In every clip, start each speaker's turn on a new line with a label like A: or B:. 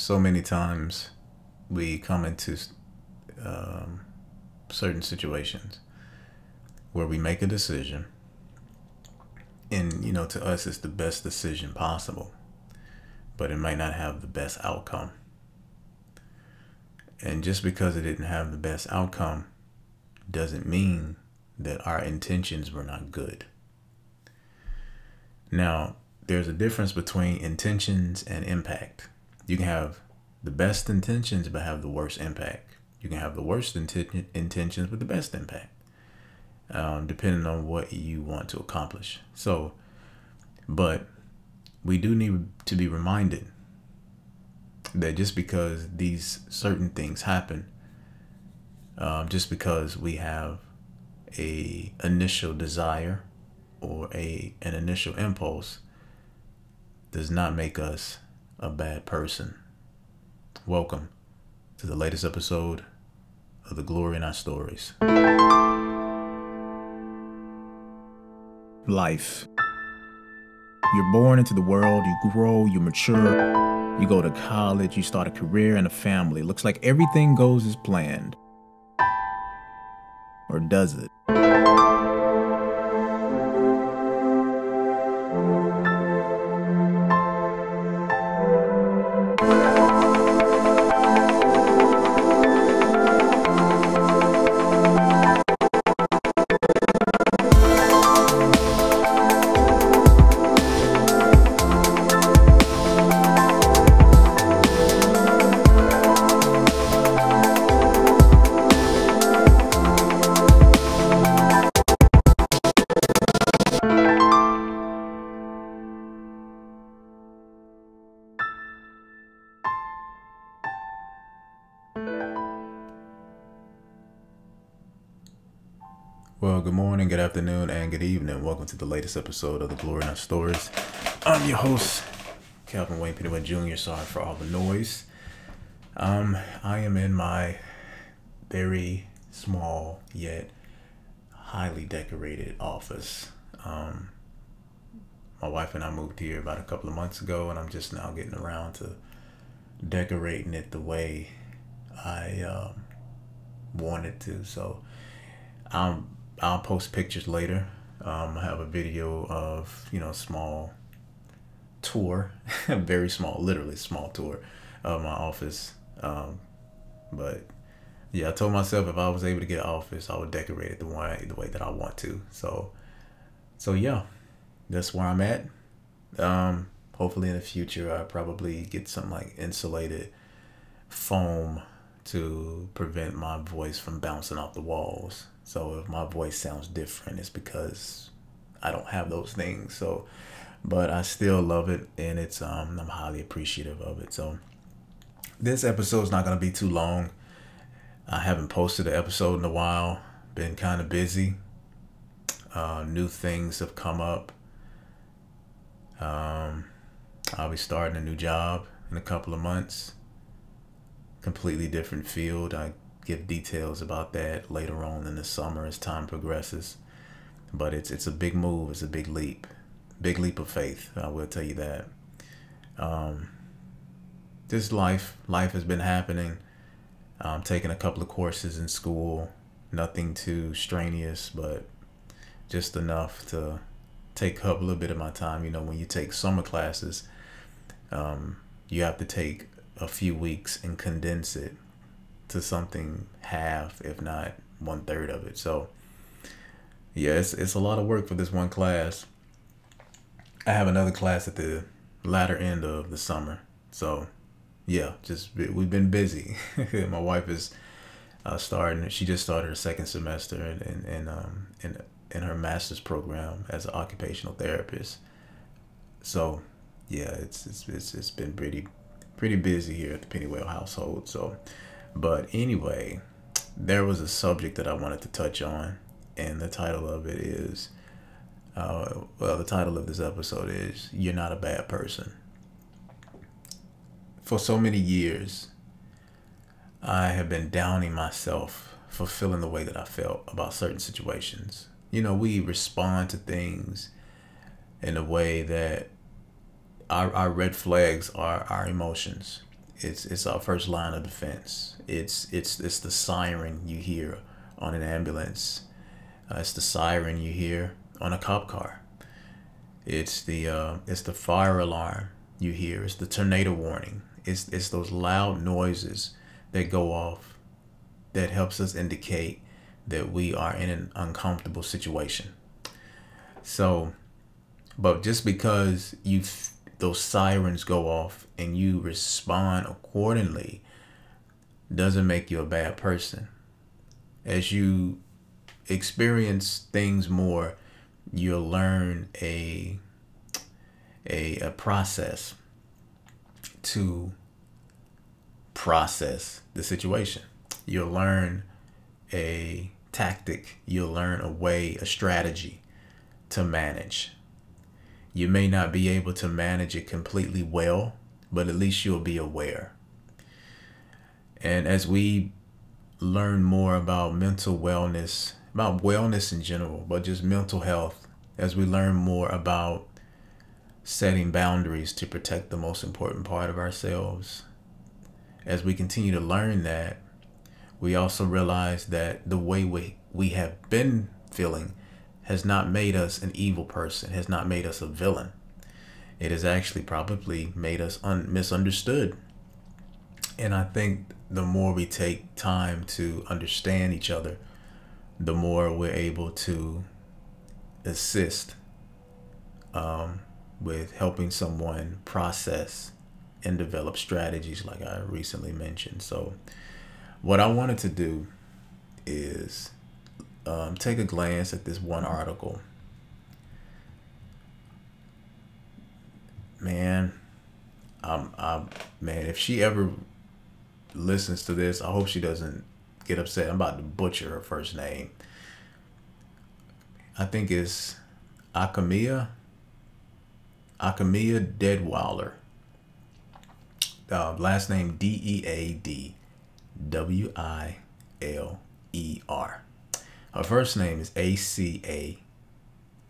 A: so many times we come into um, certain situations where we make a decision and you know to us it's the best decision possible but it might not have the best outcome. And just because it didn't have the best outcome doesn't mean that our intentions were not good. Now there's a difference between intentions and impact you can have the best intentions but have the worst impact you can have the worst inten- intentions with the best impact um, depending on what you want to accomplish. So, but we do need to be reminded that just because these certain things happen, um, just because we have a initial desire or a an initial impulse, does not make us a bad person. Welcome to the latest episode of the Glory in Our Stories. life. You're born into the world, you grow, you mature, you go to college, you start a career and a family. Looks like everything goes as planned. Or does it? Well, good morning, good afternoon, and good evening. Welcome to the latest episode of the Glory in Our Stories. I'm your host, Calvin Wayne Pennywell Jr. Sorry for all the noise. Um, I am in my very small yet highly decorated office. Um, my wife and I moved here about a couple of months ago, and I'm just now getting around to decorating it the way I um, wanted to. So, I'm I'll post pictures later. Um, I have a video of you know small tour, very small, literally small tour of my office. Um, but yeah, I told myself if I was able to get an office, I would decorate it the way the way that I want to. So so yeah, that's where I'm at. Um, hopefully in the future, I probably get some like insulated foam to prevent my voice from bouncing off the walls. So if my voice sounds different, it's because I don't have those things. So, but I still love it, and it's um I'm highly appreciative of it. So this episode is not gonna be too long. I haven't posted an episode in a while. Been kind of busy. Uh, new things have come up. Um, I'll be starting a new job in a couple of months. Completely different field. I give details about that later on in the summer as time progresses. But it's it's a big move. It's a big leap, big leap of faith. I will tell you that. Um, this life life has been happening. I'm taking a couple of courses in school. Nothing too strenuous, but just enough to take up a little bit of my time. You know, when you take summer classes, um, you have to take a few weeks and condense it to something half, if not one third of it. So yeah, it's, it's a lot of work for this one class. I have another class at the latter end of the summer. So yeah, just we've been busy. My wife is uh, starting. She just started her second semester in in in, um, in in her master's program as an occupational therapist. So yeah, it's it's it's, it's been pretty pretty busy here at the Pennywell household. So but anyway, there was a subject that I wanted to touch on, and the title of it is, uh, well, the title of this episode is You're Not a Bad Person. For so many years, I have been downing myself for feeling the way that I felt about certain situations. You know, we respond to things in a way that our, our red flags are our emotions It's it's our first line of defense. It's it's it's the siren you hear on an ambulance. Uh, it's the siren you hear on a cop car. It's the uh, it's the fire alarm you hear. It's the tornado warning. It's it's those loud noises that go off that helps us indicate that we are in an uncomfortable situation. So, but just because you those sirens go off and you respond accordingly doesn't make you a bad person. As you experience things more, you'll learn a a, a process to process the situation. You'll learn a tactic, you'll learn a way, a strategy to manage. You may not be able to manage it completely well, but at least you'll be aware. And as we learn more about mental wellness, about wellness in general, but just mental health, as we learn more about setting boundaries to protect the most important part of ourselves, as we continue to learn that, we also realize that the way we, we have been feeling has not made us an evil person, has not made us a villain. It has actually probably made us un- misunderstood. And I think the more we take time to understand each other, the more we're able to assist um, with helping someone process and develop strategies like I recently mentioned. So, what I wanted to do is um, take a glance at this one article. Man, um, I'm, man, if she ever listens to this, I hope she doesn't get upset. I'm about to butcher her first name. I think it's Acamea. Acamea Deadwiler. Uh, last name D E A D W I L E R. Her first name is A C A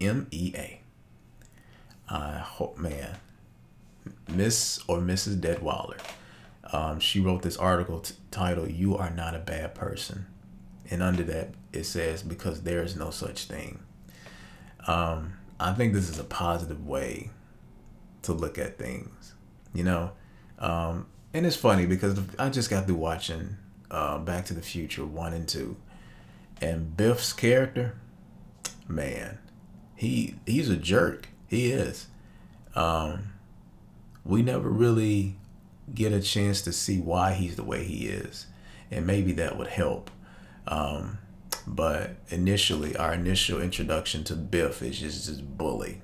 A: M E A. I hope, man, Miss or Mrs. Deadwiler. Um, she wrote this article t- titled "You Are Not a Bad Person," and under that it says, "Because there is no such thing." Um, I think this is a positive way to look at things, you know. Um, and it's funny because I just got through watching uh, Back to the Future one and two, and Biff's character, man, he he's a jerk. He is. Um, we never really get a chance to see why he's the way he is, and maybe that would help. Um, but initially, our initial introduction to Biff is just this bully.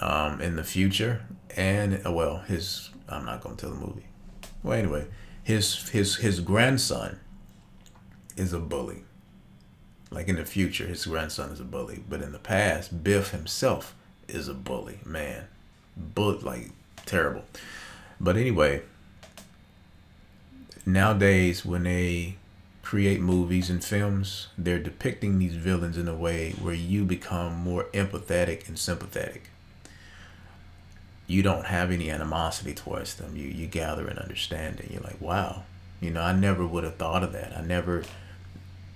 A: Um, in the future, and uh, well, his I'm not gonna tell the movie. Well, anyway, his his his grandson is a bully. Like in the future, his grandson is a bully, but in the past, Biff himself is a bully. Man, but like terrible. But anyway, nowadays when they create movies and films, they're depicting these villains in a way where you become more empathetic and sympathetic. You don't have any animosity towards them. You you gather an understanding. You're like, wow, you know, I never would have thought of that. I never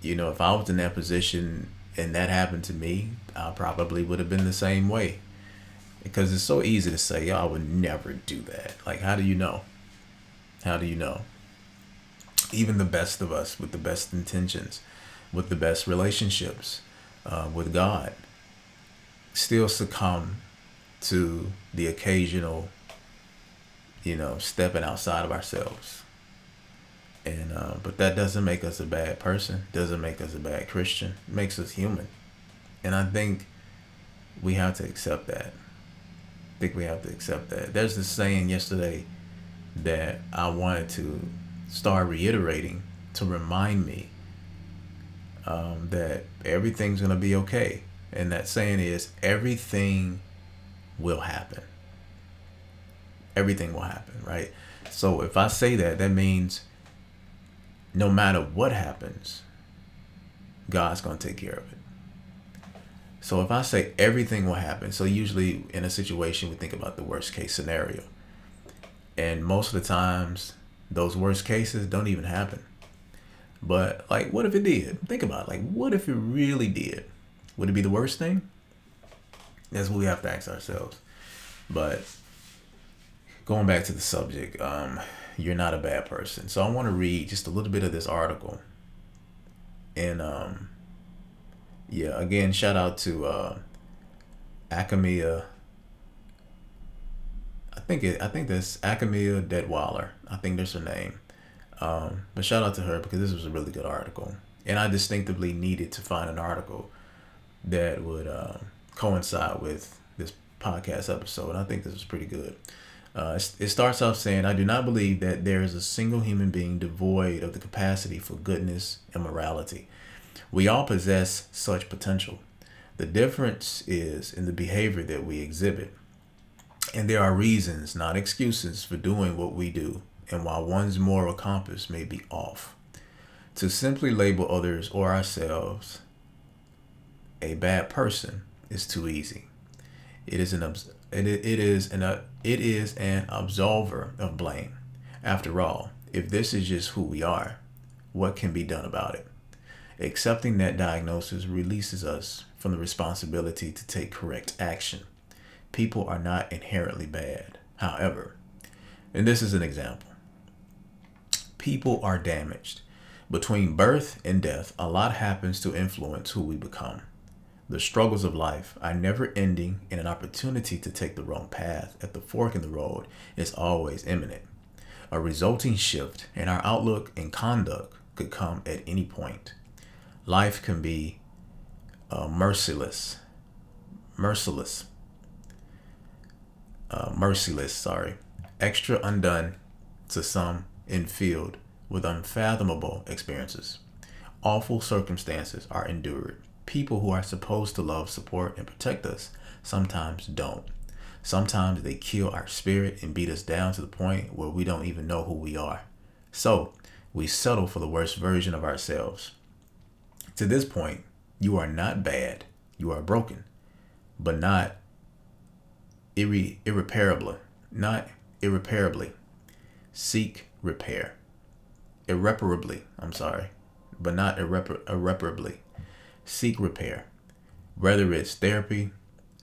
A: you know, if I was in that position and that happened to me, I probably would have been the same way. Because it's so easy to say, Yo, I would never do that. Like, how do you know? How do you know? Even the best of us with the best intentions, with the best relationships uh, with God, still succumb to the occasional, you know, stepping outside of ourselves and uh, but that doesn't make us a bad person doesn't make us a bad christian it makes us human. And i think we have to accept that. I think we have to accept that. There's this saying yesterday that i wanted to start reiterating to remind me um, that everything's going to be okay. And that saying is everything will happen. Everything will happen right? So if i say that that means no matter what happens, God's going to take care of it. So if I say everything will happen, so usually in a situation we think about the worst case scenario. And most of the times, those worst cases don't even happen. But like, what if it did? Think about it. Like, what if it really did? Would it be the worst thing? That's what we have to ask ourselves. But going back to the subject, um, you're not a bad person. So I want to read just a little bit of this article. And um, yeah, again, shout out to uh, Acamea. I think it. I think that's Acamea Deadwaller. I think that's her name. Um, but shout out to her because this was a really good article, and I distinctively needed to find an article that would uh, coincide with this podcast episode. I think this was pretty good. Uh, it starts off saying, I do not believe that there is a single human being devoid of the capacity for goodness and morality. We all possess such potential. The difference is in the behavior that we exhibit. And there are reasons, not excuses, for doing what we do, and while one's moral compass may be off. To simply label others or ourselves a bad person is too easy. It is an it, it is an uh, it is an absolver of blame. After all, if this is just who we are, what can be done about it? Accepting that diagnosis releases us from the responsibility to take correct action. People are not inherently bad. However, and this is an example, people are damaged. Between birth and death, a lot happens to influence who we become. The struggles of life are never ending, and an opportunity to take the wrong path at the fork in the road is always imminent. A resulting shift in our outlook and conduct could come at any point. Life can be uh, merciless, merciless, uh, merciless, sorry, extra undone to some in field with unfathomable experiences. Awful circumstances are endured people who are supposed to love, support, and protect us sometimes don't. Sometimes they kill our spirit and beat us down to the point where we don't even know who we are. So we settle for the worst version of ourselves. To this point, you are not bad, you are broken, but not irre- irreparably. Not irreparably. Seek repair. Irreparably, I'm sorry, but not irrepar- irreparably seek repair, whether it's therapy,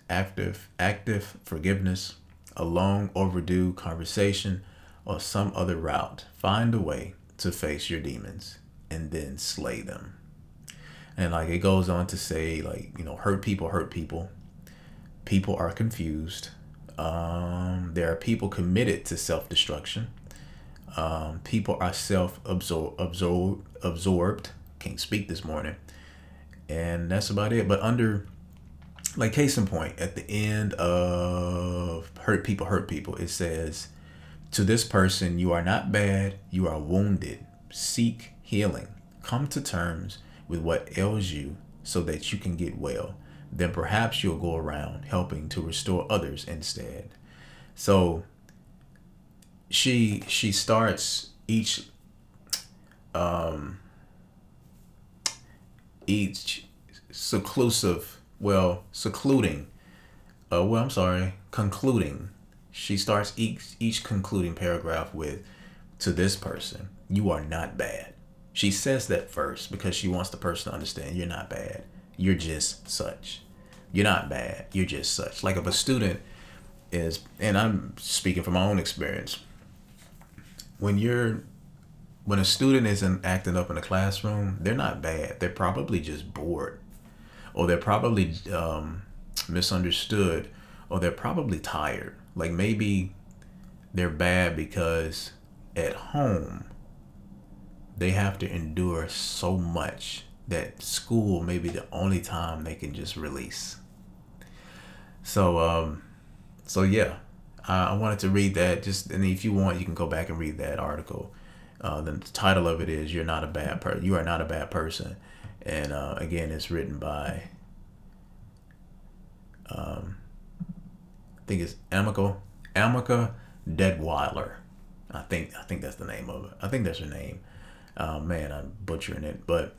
A: active active forgiveness, a long overdue conversation, or some other route. Find a way to face your demons and then slay them. And like it goes on to say, like, you know, hurt people hurt people. People are confused. Um, there are people committed to self destruction. Um, people are self absorbed, absorbed. Can't speak this morning and that's about it. But under like case in point, at the end of hurt people hurt people, it says to this person, you are not bad, you are wounded. Seek healing. Come to terms with what ails you so that you can get well. Then perhaps you'll go around helping to restore others instead. So she she starts each um each seclusive, well, secluding, uh, well, I'm sorry, concluding. She starts each each concluding paragraph with, "To this person, you are not bad." She says that first because she wants the person to understand you're not bad. You're just such. You're not bad. You're just such. Like if a student is, and I'm speaking from my own experience, when you're when a student isn't acting up in the classroom, they're not bad. They're probably just bored, or they're probably um, misunderstood, or they're probably tired. Like maybe they're bad because at home they have to endure so much that school may be the only time they can just release. So, um, so yeah, I, I wanted to read that. Just and if you want, you can go back and read that article. Uh, the title of it is "You're Not a Bad Person." You Are Not a Bad Person," and uh, again, it's written by. Um, I think it's Amica Amica Deadwiler. I think I think that's the name of it. I think that's her name. Uh, man, I'm butchering it, but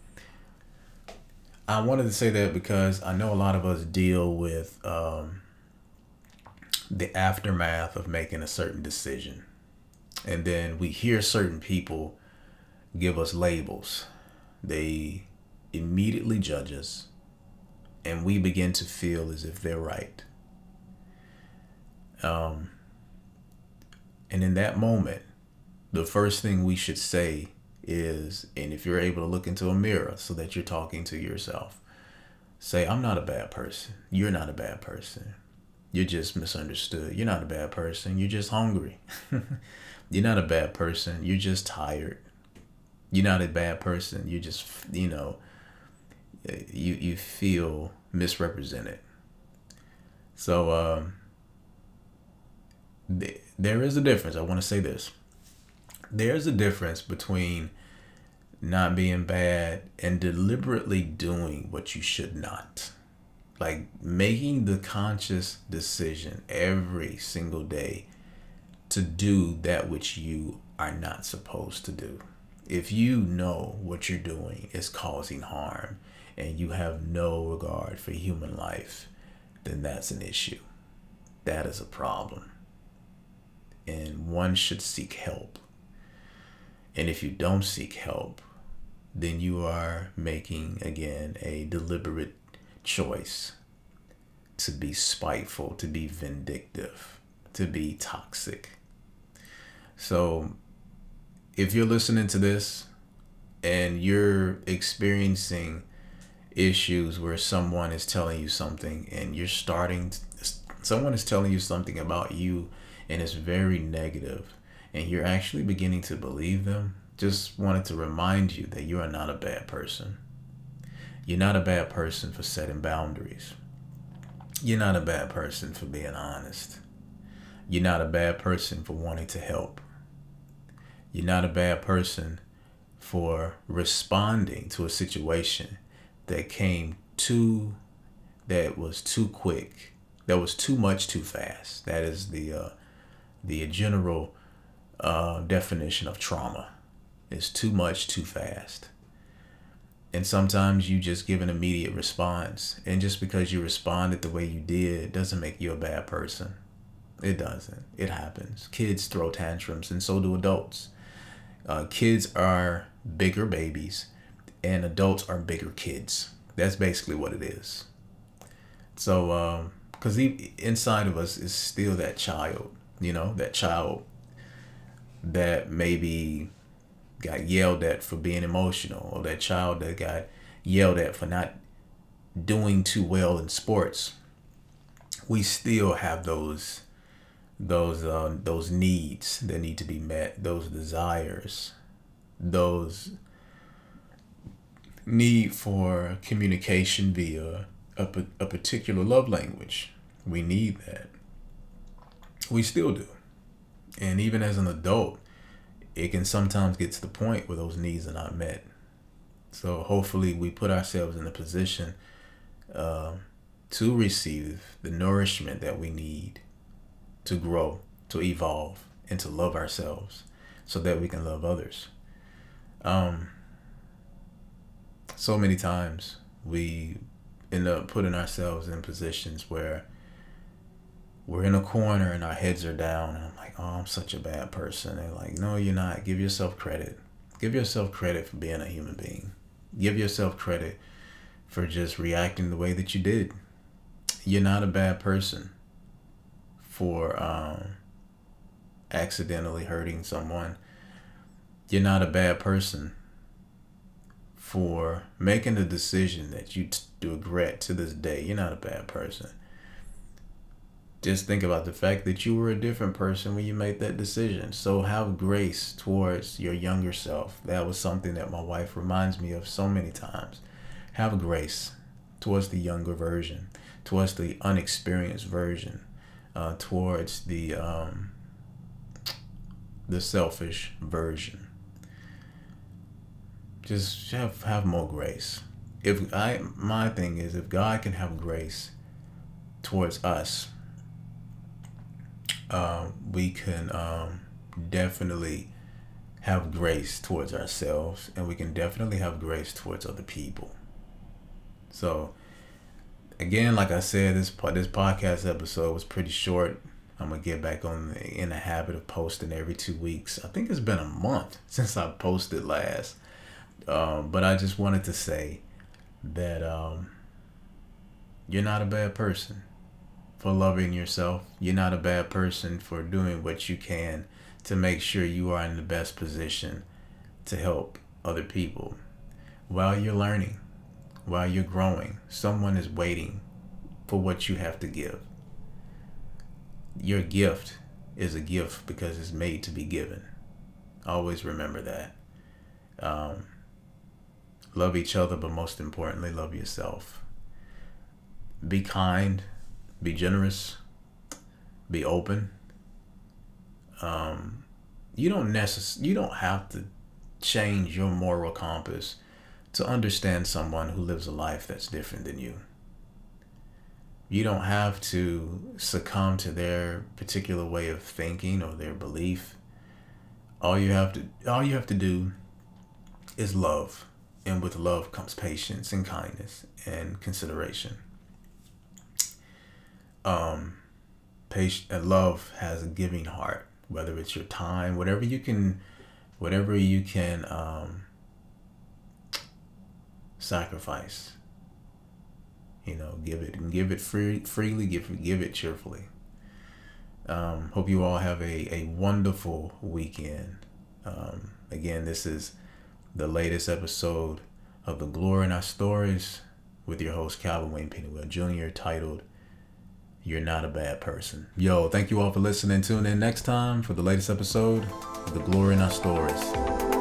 A: I wanted to say that because I know a lot of us deal with um, the aftermath of making a certain decision And then we hear certain people give us labels. They immediately judge us, and we begin to feel as if they're right. Um, and in that moment, the first thing we should say is, and if you're able to look into a mirror so that you're talking to yourself, say, I'm not a bad person. You're not a bad person. You're just misunderstood. You're not a bad person. You're just hungry. you're not a bad person. You're just tired. You're not a bad person. You're just, you know, you you feel misrepresented. So um, th- there is a difference. I want to say this. There's a difference between not being bad and deliberately doing what you should not. Like making the conscious decision every single day to do that which you are not supposed to do. If you know what you're doing is causing harm and you have no regard for human life, then that's an issue. That is a problem. And one should seek help. And if you don't seek help, then you are making, again, a deliberate choice to be spiteful, to be vindictive, to be toxic. So, if you're listening to this and you're experiencing issues where someone is telling you something and you're starting to, someone is telling you something about you and it's very negative and you're actually beginning to believe them just wanted to remind you that you are not a bad person. You're not a bad person for setting boundaries. You're not a bad person for being honest. You're not a bad person for wanting to help you're not a bad person for responding to a situation that came too that was too quick that was too much too fast. That is the uh, the general uh, definition of trauma. Is too much too fast. And sometimes you just give an immediate response. And just because you responded the way you did doesn't make you a bad person. It doesn't. It happens. Kids throw tantrums and so do adults uh, kids are bigger babies and adults are bigger kids. That's basically what it is. So, because um, inside of us is still that child, you know, that child that maybe got yelled at for being emotional, or that child that got yelled at for not doing too well in sports. We still have those those uh, those needs that need to be met, those desires, those need for communication via a, a particular love language. We need that. We still do. And even as an adult, it can sometimes get to the point where those needs are not met. So hopefully, we put ourselves in a position uh, to receive the nourishment that we need to grow, to evolve, and to love ourselves so that we can love others. Um, so many times we end up putting ourselves in positions where we're in a corner and our heads are down and I'm like, oh, I'm such a bad person. They're like, no, you're not. Give yourself credit. Give yourself credit for being a human being. Give yourself credit for just reacting the way that you did. You're not a bad person for um, accidentally hurting someone. You're not a bad person for making a decision that you t- regret to this day. You're not a bad person. Just think about the fact that you were a different person when you made that decision. So have grace towards your younger self. That was something that my wife reminds me of so many times. Have grace towards the younger version, towards the unexperienced version, uh, towards the um, the selfish version just have have more grace. If I my thing is if God can have grace towards us, um, we can um, definitely have grace towards ourselves, and we can definitely have grace towards other people. So, again, like I said, this this podcast episode was pretty short. I'm gonna get back on the, in the habit of posting every two weeks. I think it's been a month since I posted last, um, but I just wanted to say that um, you're not a bad person for loving yourself. You're not a bad person for doing what you can to make sure you are in the best position to help other people while you're learning, while you're growing. Someone is waiting for what you have to give. Your gift is a gift because it's made to be given. Always remember that. Um, love each other, but most importantly, love yourself. Be kind, be generous, be open. Um, you don't necess- you don't have to change your moral compass to understand someone who lives a life that's different than you. You don't have to succumb to their particular way of thinking or their belief. All you have to all you have to do is love. And with love comes patience and kindness and consideration. Um patient love has a giving heart, whether it's your time, whatever you can whatever you can um, sacrifice. You know give it and give it free freely give give it cheerfully. Um, hope you all have a, a wonderful weekend. Um, again this is the latest episode of the glory in our stories with your host calvin wayne pennywell jr titled you're not a bad person. Yo thank you all for listening. Tune in next time for the latest episode of the glory in our stories